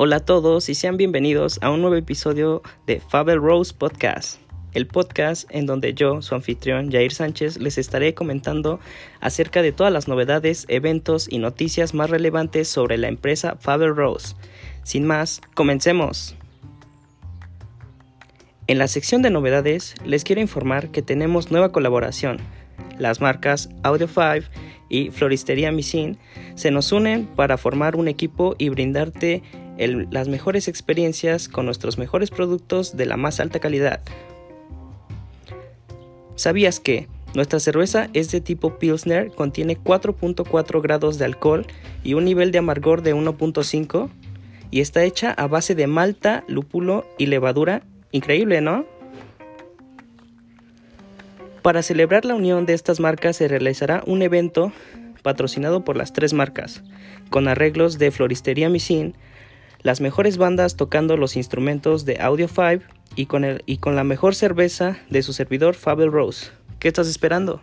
Hola a todos y sean bienvenidos a un nuevo episodio de Fabel Rose Podcast, el podcast en donde yo, su anfitrión Jair Sánchez, les estaré comentando acerca de todas las novedades, eventos y noticias más relevantes sobre la empresa Fabel Rose. Sin más, comencemos. En la sección de novedades les quiero informar que tenemos nueva colaboración. Las marcas Audio 5 y Floristería Misin se nos unen para formar un equipo y brindarte las mejores experiencias con nuestros mejores productos de la más alta calidad. ¿Sabías que nuestra cerveza es de tipo Pilsner, contiene 4.4 grados de alcohol y un nivel de amargor de 1.5 y está hecha a base de malta, lúpulo y levadura? Increíble, ¿no? Para celebrar la unión de estas marcas se realizará un evento patrocinado por las tres marcas, con arreglos de Floristería Misin, las mejores bandas tocando los instrumentos de Audio 5 y con, el, y con la mejor cerveza de su servidor Fabel Rose. ¿Qué estás esperando?